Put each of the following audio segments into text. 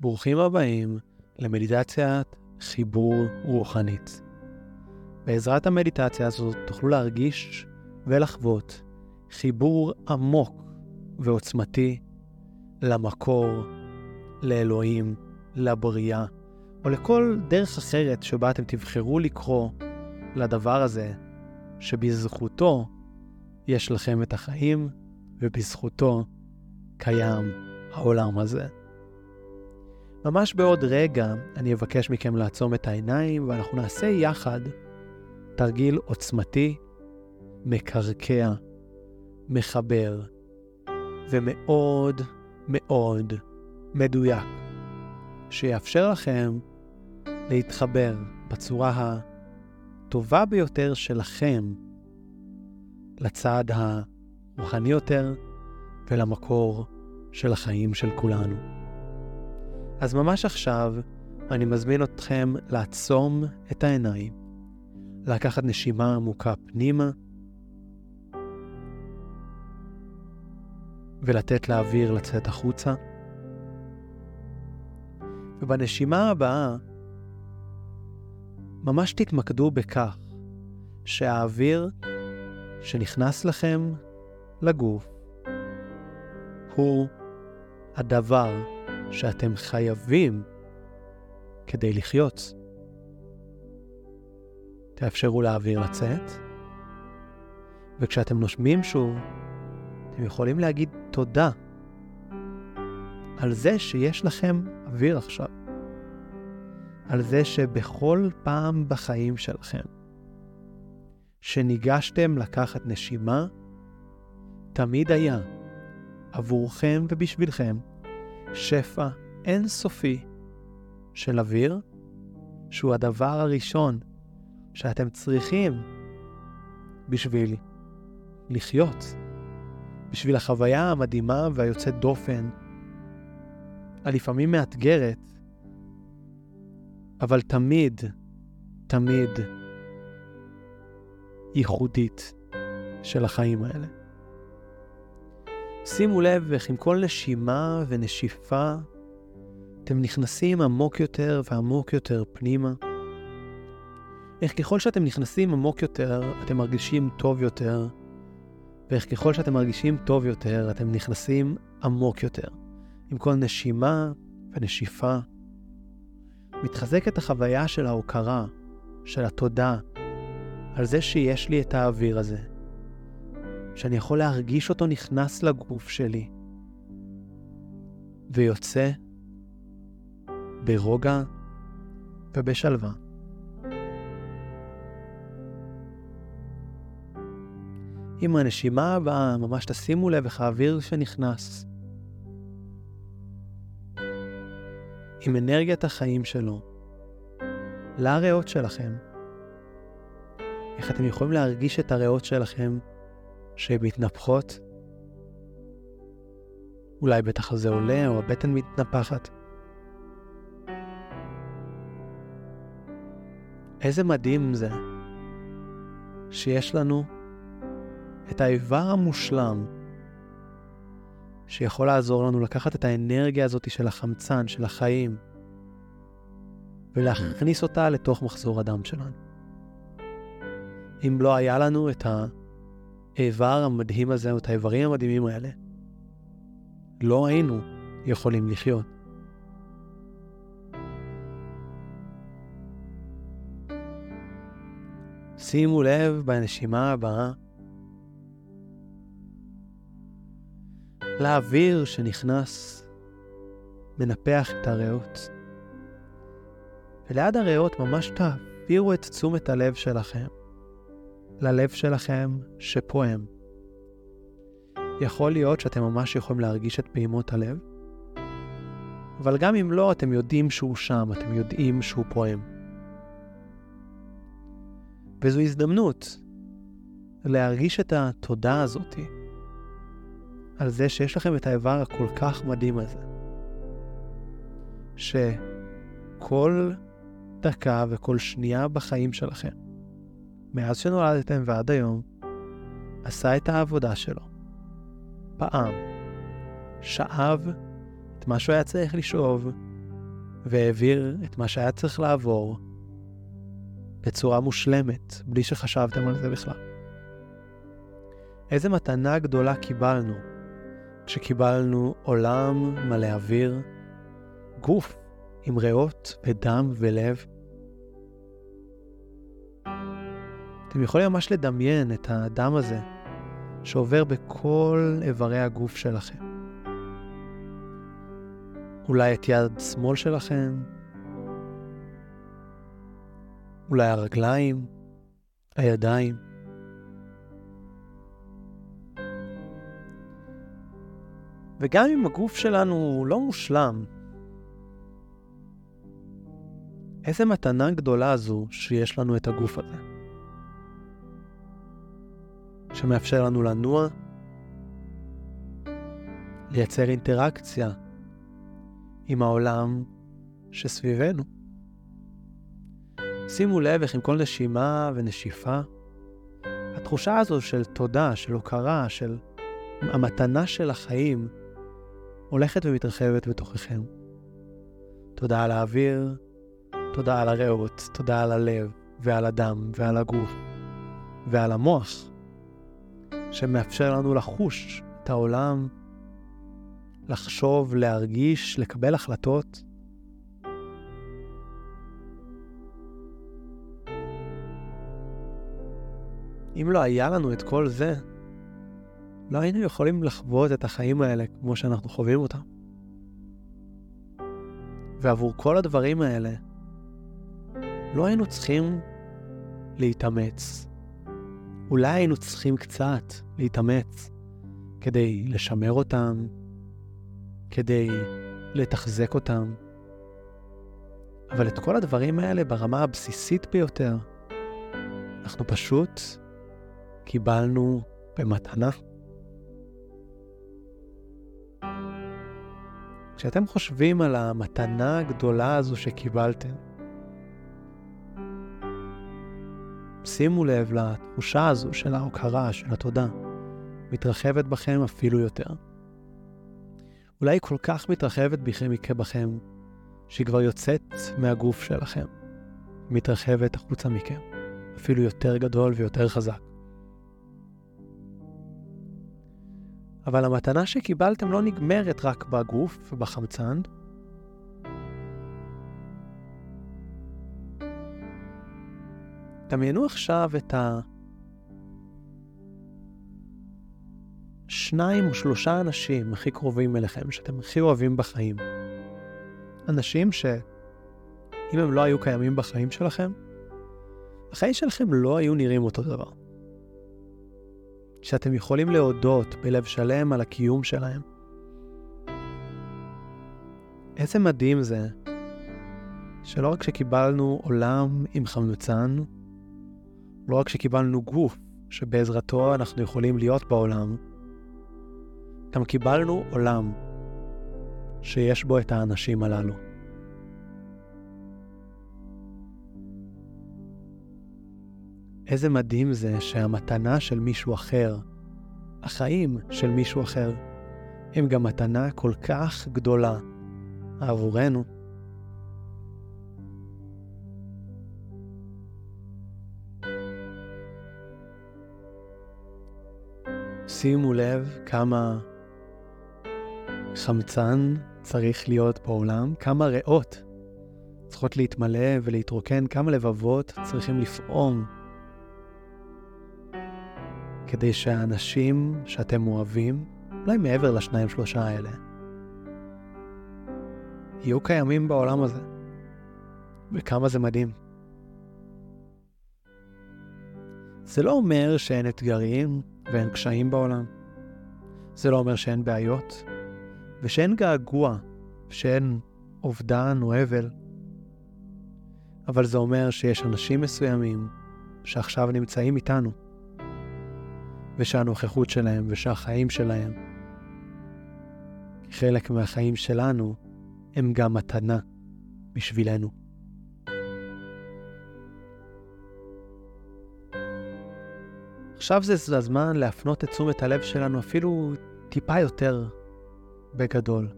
ברוכים הבאים למדיטציית חיבור רוחנית. בעזרת המדיטציה הזאת תוכלו להרגיש ולחוות חיבור עמוק ועוצמתי למקור, לאלוהים, לבריאה, או לכל דרך אחרת שבה אתם תבחרו לקרוא לדבר הזה, שבזכותו יש לכם את החיים, ובזכותו קיים העולם הזה. ממש בעוד רגע אני אבקש מכם לעצום את העיניים ואנחנו נעשה יחד תרגיל עוצמתי, מקרקע, מחבר ומאוד מאוד מדויק, שיאפשר לכם להתחבר בצורה הטובה ביותר שלכם לצד הרוחני יותר ולמקור של החיים של כולנו. אז ממש עכשיו אני מזמין אתכם לעצום את העיניים, לקחת נשימה עמוקה פנימה, ולתת לאוויר לצאת החוצה. ובנשימה הבאה, ממש תתמקדו בכך שהאוויר שנכנס לכם לגוף הוא הדבר שאתם חייבים כדי לחיות. תאפשרו לאוויר לצאת, וכשאתם נושמים שוב, אתם יכולים להגיד תודה על זה שיש לכם אוויר עכשיו. על זה שבכל פעם בחיים שלכם שניגשתם לקחת נשימה, תמיד היה עבורכם ובשבילכם שפע אינסופי של אוויר, שהוא הדבר הראשון שאתם צריכים בשביל לחיות, בשביל החוויה המדהימה והיוצאת דופן, הלפעמים מאתגרת, אבל תמיד, תמיד ייחודית של החיים האלה. שימו לב איך עם כל נשימה ונשיפה אתם נכנסים עמוק יותר ועמוק יותר פנימה. איך ככל שאתם נכנסים עמוק יותר, אתם מרגישים טוב יותר, ואיך ככל שאתם מרגישים טוב יותר, אתם נכנסים עמוק יותר. עם כל נשימה ונשיפה. מתחזקת החוויה של ההוקרה, של התודה, על זה שיש לי את האוויר הזה, שאני יכול להרגיש אותו נכנס לגוף שלי, ויוצא ברוגע ובשלווה. עם הנשימה הבאה, ממש תשימו לב איך האוויר שנכנס, עם אנרגיית החיים שלו, לריאות שלכם. איך אתם יכולים להרגיש את הריאות שלכם שהן מתנפחות? אולי בטח זה עולה או הבטן מתנפחת. איזה מדהים זה שיש לנו את האיבר המושלם שיכול לעזור לנו לקחת את האנרגיה הזאת של החמצן, של החיים, ולהכניס אותה לתוך מחזור הדם שלנו. אם לא היה לנו את האיבר המדהים הזה, או את האיברים המדהימים האלה, לא היינו יכולים לחיות. שימו לב בנשימה הבאה לאוויר שנכנס, מנפח את הריאות. וליד הריאות ממש תעבירו את תשומת הלב שלכם ללב שלכם שפועם. יכול להיות שאתם ממש יכולים להרגיש את פעימות הלב, אבל גם אם לא, אתם יודעים שהוא שם, אתם יודעים שהוא פועם. וזו הזדמנות להרגיש את התודה הזאתי על זה שיש לכם את האיבר הכל כך מדהים הזה, שכל דקה וכל שנייה בחיים שלכם, מאז שנולדתם ועד היום, עשה את העבודה שלו. פעם, שאב את מה שהוא היה צריך לשאוב, והעביר את מה שהיה צריך לעבור בצורה מושלמת, בלי שחשבתם על זה בכלל. איזה מתנה גדולה קיבלנו כשקיבלנו עולם מלא אוויר, גוף עם ריאות ודם ולב. אתם יכולים ממש לדמיין את הדם הזה שעובר בכל איברי הגוף שלכם. אולי את יד שמאל שלכם, אולי הרגליים, הידיים. וגם אם הגוף שלנו לא מושלם, איזה מתנה גדולה זו שיש לנו את הגוף הזה. שמאפשר לנו לנוע, לייצר אינטראקציה עם העולם שסביבנו. שימו לב איך עם כל נשימה ונשיפה, התחושה הזו של תודה, של הוקרה, של המתנה של החיים, הולכת ומתרחבת בתוככם. תודה על האוויר, תודה על הריאות, תודה על הלב, ועל הדם, ועל הגוף, ועל המוח, שמאפשר לנו לחוש את העולם, לחשוב, להרגיש, לקבל החלטות. אם לא היה לנו את כל זה, לא היינו יכולים לחוות את החיים האלה כמו שאנחנו חווים אותם. ועבור כל הדברים האלה, לא היינו צריכים להתאמץ. אולי היינו צריכים קצת להתאמץ כדי לשמר אותם, כדי לתחזק אותם. אבל את כל הדברים האלה ברמה הבסיסית ביותר, אנחנו פשוט קיבלנו במתנה. כשאתם חושבים על המתנה הגדולה הזו שקיבלתם, שימו לב לתחושה הזו של ההוקרה, של התודה, מתרחבת בכם אפילו יותר. אולי היא כל כך מתרחבת בכם, בכם, שהיא כבר יוצאת מהגוף שלכם, מתרחבת החוצה מכם, אפילו יותר גדול ויותר חזק. אבל המתנה שקיבלתם לא נגמרת רק בגוף ובחמצן. דמיינו עכשיו את השניים או שלושה אנשים הכי קרובים אליכם, שאתם הכי אוהבים בחיים. אנשים שאם הם לא היו קיימים בחיים שלכם, החיים שלכם לא היו נראים אותו דבר. שאתם יכולים להודות בלב שלם על הקיום שלהם. איזה מדהים זה שלא רק שקיבלנו עולם עם חמצן, לא רק שקיבלנו גוף שבעזרתו אנחנו יכולים להיות בעולם, גם קיבלנו עולם שיש בו את האנשים הללו. איזה מדהים זה שהמתנה של מישהו אחר, החיים של מישהו אחר, הם גם מתנה כל כך גדולה עבורנו. שימו לב כמה חמצן צריך להיות בעולם, כמה ריאות צריכות להתמלא ולהתרוקן, כמה לבבות צריכים לפעום כדי שהאנשים שאתם אוהבים, אולי מעבר לשניים שלושה האלה, יהיו קיימים בעולם הזה. וכמה זה מדהים. זה לא אומר שאין אתגרים ואין קשיים בעולם. זה לא אומר שאין בעיות, ושאין געגוע, שאין אובדן או אבל. אבל זה אומר שיש אנשים מסוימים שעכשיו נמצאים איתנו, ושהנוכחות שלהם ושהחיים שלהם, חלק מהחיים שלנו, הם גם מתנה בשבילנו. עכשיו זה הזמן להפנות את תשומת הלב שלנו אפילו טיפה יותר בגדול.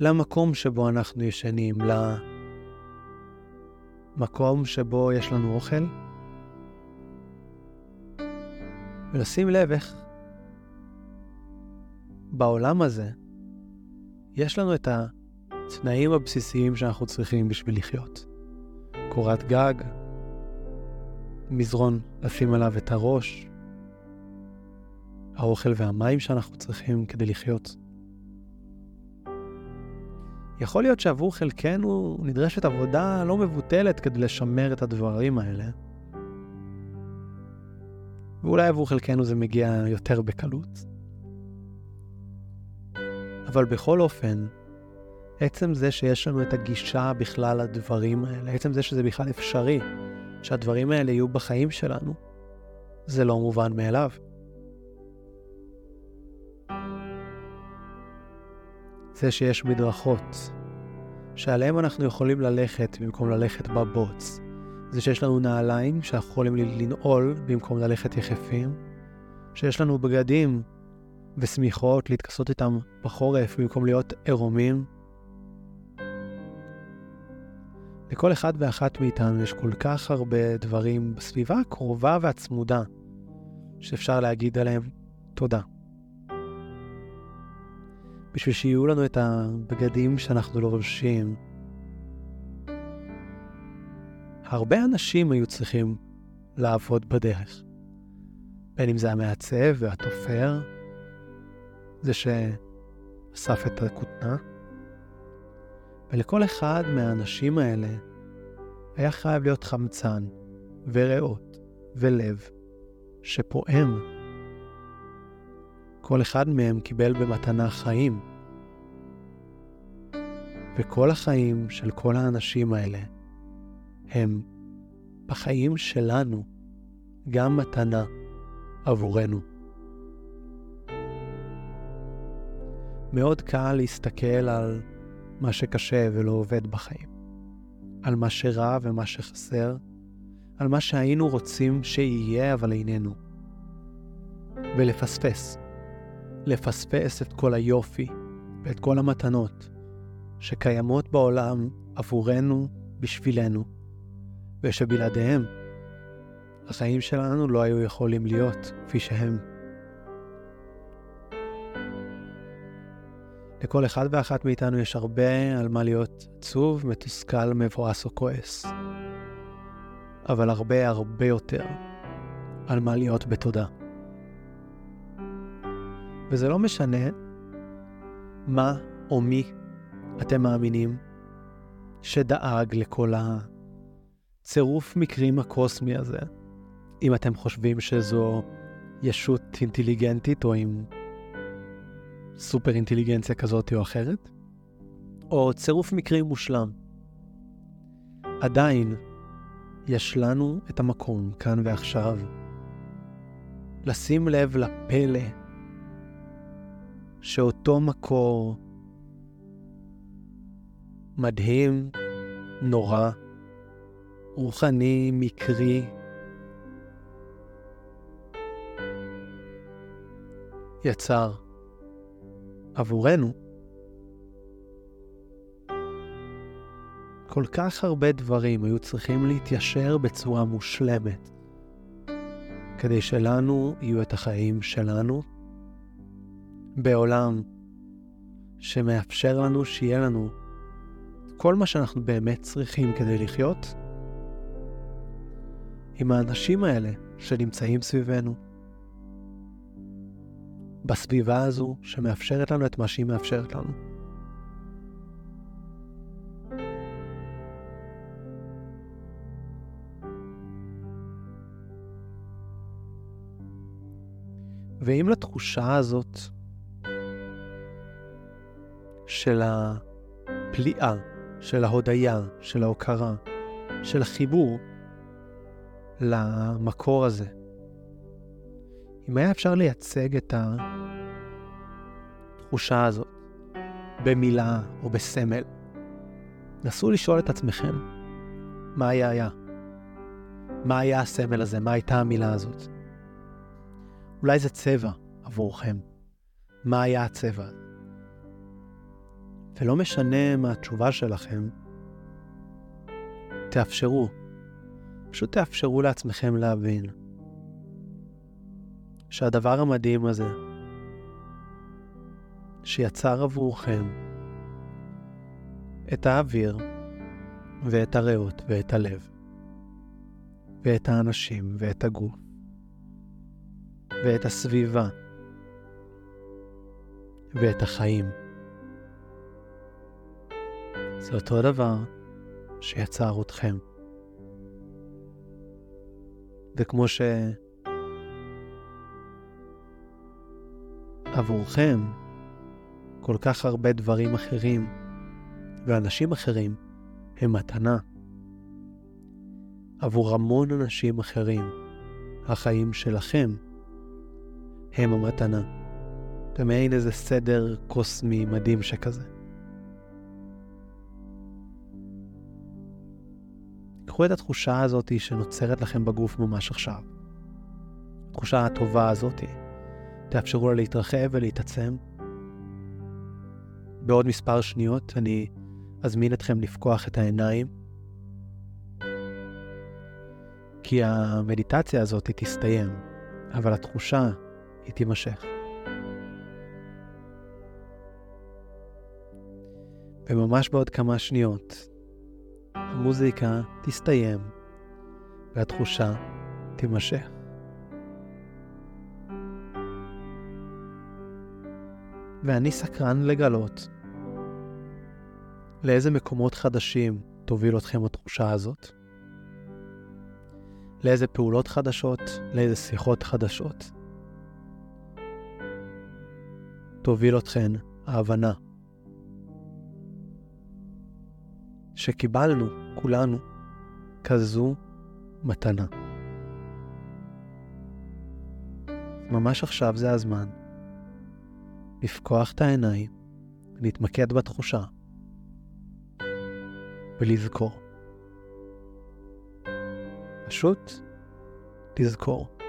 למקום שבו אנחנו ישנים, למקום שבו יש לנו אוכל, ולשים לב איך בעולם הזה יש לנו את התנאים הבסיסיים שאנחנו צריכים בשביל לחיות. קורת גג, מזרון לשים עליו את הראש, האוכל והמים שאנחנו צריכים כדי לחיות. יכול להיות שעבור חלקנו נדרשת עבודה לא מבוטלת כדי לשמר את הדברים האלה. ואולי עבור חלקנו זה מגיע יותר בקלות. אבל בכל אופן, עצם זה שיש לנו את הגישה בכלל לדברים האלה, עצם זה שזה בכלל אפשרי, שהדברים האלה יהיו בחיים שלנו, זה לא מובן מאליו. זה שיש מדרכות, שעליהן אנחנו יכולים ללכת במקום ללכת בבוץ. זה שיש לנו נעליים שאנחנו יכולים לנעול במקום ללכת יחפים. שיש לנו בגדים ושמיכות להתכסות איתם בחורף במקום להיות עירומים. לכל אחד ואחת מאיתנו יש כל כך הרבה דברים בסביבה הקרובה והצמודה שאפשר להגיד עליהם תודה. בשביל שיהיו לנו את הבגדים שאנחנו לובשים. הרבה אנשים היו צריכים לעבוד בדרך. בין אם זה המעצב והתופר, זה שאסף את הכותנה, ולכל אחד מהאנשים האלה היה חייב להיות חמצן וריאות ולב שפועם כל אחד מהם קיבל במתנה חיים. וכל החיים של כל האנשים האלה הם בחיים שלנו גם מתנה עבורנו. מאוד קל להסתכל על מה שקשה ולא עובד בחיים, על מה שרע ומה שחסר, על מה שהיינו רוצים שיהיה אבל איננו, ולפספס. לפספס את כל היופי ואת כל המתנות שקיימות בעולם עבורנו, בשבילנו, ושבלעדיהם החיים שלנו לא היו יכולים להיות כפי שהם. לכל אחד ואחת מאיתנו יש הרבה על מה להיות עצוב, מתוסכל, מבואס או כועס. אבל הרבה הרבה יותר על מה להיות בתודה. וזה לא משנה מה או מי אתם מאמינים שדאג לכל הצירוף מקרים הקוסמי הזה. אם אתם חושבים שזו ישות אינטליגנטית או עם סופר אינטליגנציה כזאת או אחרת, או צירוף מקרים מושלם. עדיין יש לנו את המקום כאן ועכשיו לשים לב לפלא שאותו מקור מדהים, נורא, רוחני, מקרי, יצר עבורנו. כל כך הרבה דברים היו צריכים להתיישר בצורה מושלמת. כדי שלנו יהיו את החיים שלנו. בעולם שמאפשר לנו שיהיה לנו כל מה שאנחנו באמת צריכים כדי לחיות. עם האנשים האלה שנמצאים סביבנו. בסביבה הזו שמאפשרת לנו את מה שהיא מאפשרת לנו. ואם לתחושה הזאת של הפליאה, של ההודיה, של ההוקרה, של החיבור למקור הזה. אם היה אפשר לייצג את התחושה הזאת במילה או בסמל, נסו לשאול את עצמכם, מה היה היה? מה היה הסמל הזה? מה הייתה המילה הזאת? אולי זה צבע עבורכם. מה היה הצבע? ולא משנה מה התשובה שלכם, תאפשרו. פשוט תאפשרו לעצמכם להבין שהדבר המדהים הזה, שיצר עבורכם את האוויר ואת הריאות ואת הלב, ואת האנשים ואת הגוף, ואת הסביבה, ואת החיים. זה אותו דבר שיצר אתכם. וכמו שעבורכם כל כך הרבה דברים אחרים ואנשים אחרים הם מתנה, עבור המון אנשים אחרים החיים שלכם הם המתנה. במעין איזה סדר קוסמי מדהים שכזה. קחו את התחושה הזאת שנוצרת לכם בגוף ממש עכשיו. התחושה הטובה הזאת, תאפשרו לה להתרחב ולהתעצם. בעוד מספר שניות אני אזמין אתכם לפקוח את העיניים, כי המדיטציה הזאת תסתיים, אבל התחושה היא תימשך. וממש בעוד כמה שניות המוזיקה תסתיים והתחושה תימשך. ואני סקרן לגלות לאיזה מקומות חדשים תוביל אתכם התחושה הזאת, לאיזה פעולות חדשות, לאיזה שיחות חדשות. תוביל אתכן ההבנה שקיבלנו, כולנו, כזו מתנה. ממש עכשיו זה הזמן לפקוח את העיניים, להתמקד בתחושה ולזכור. פשוט לזכור.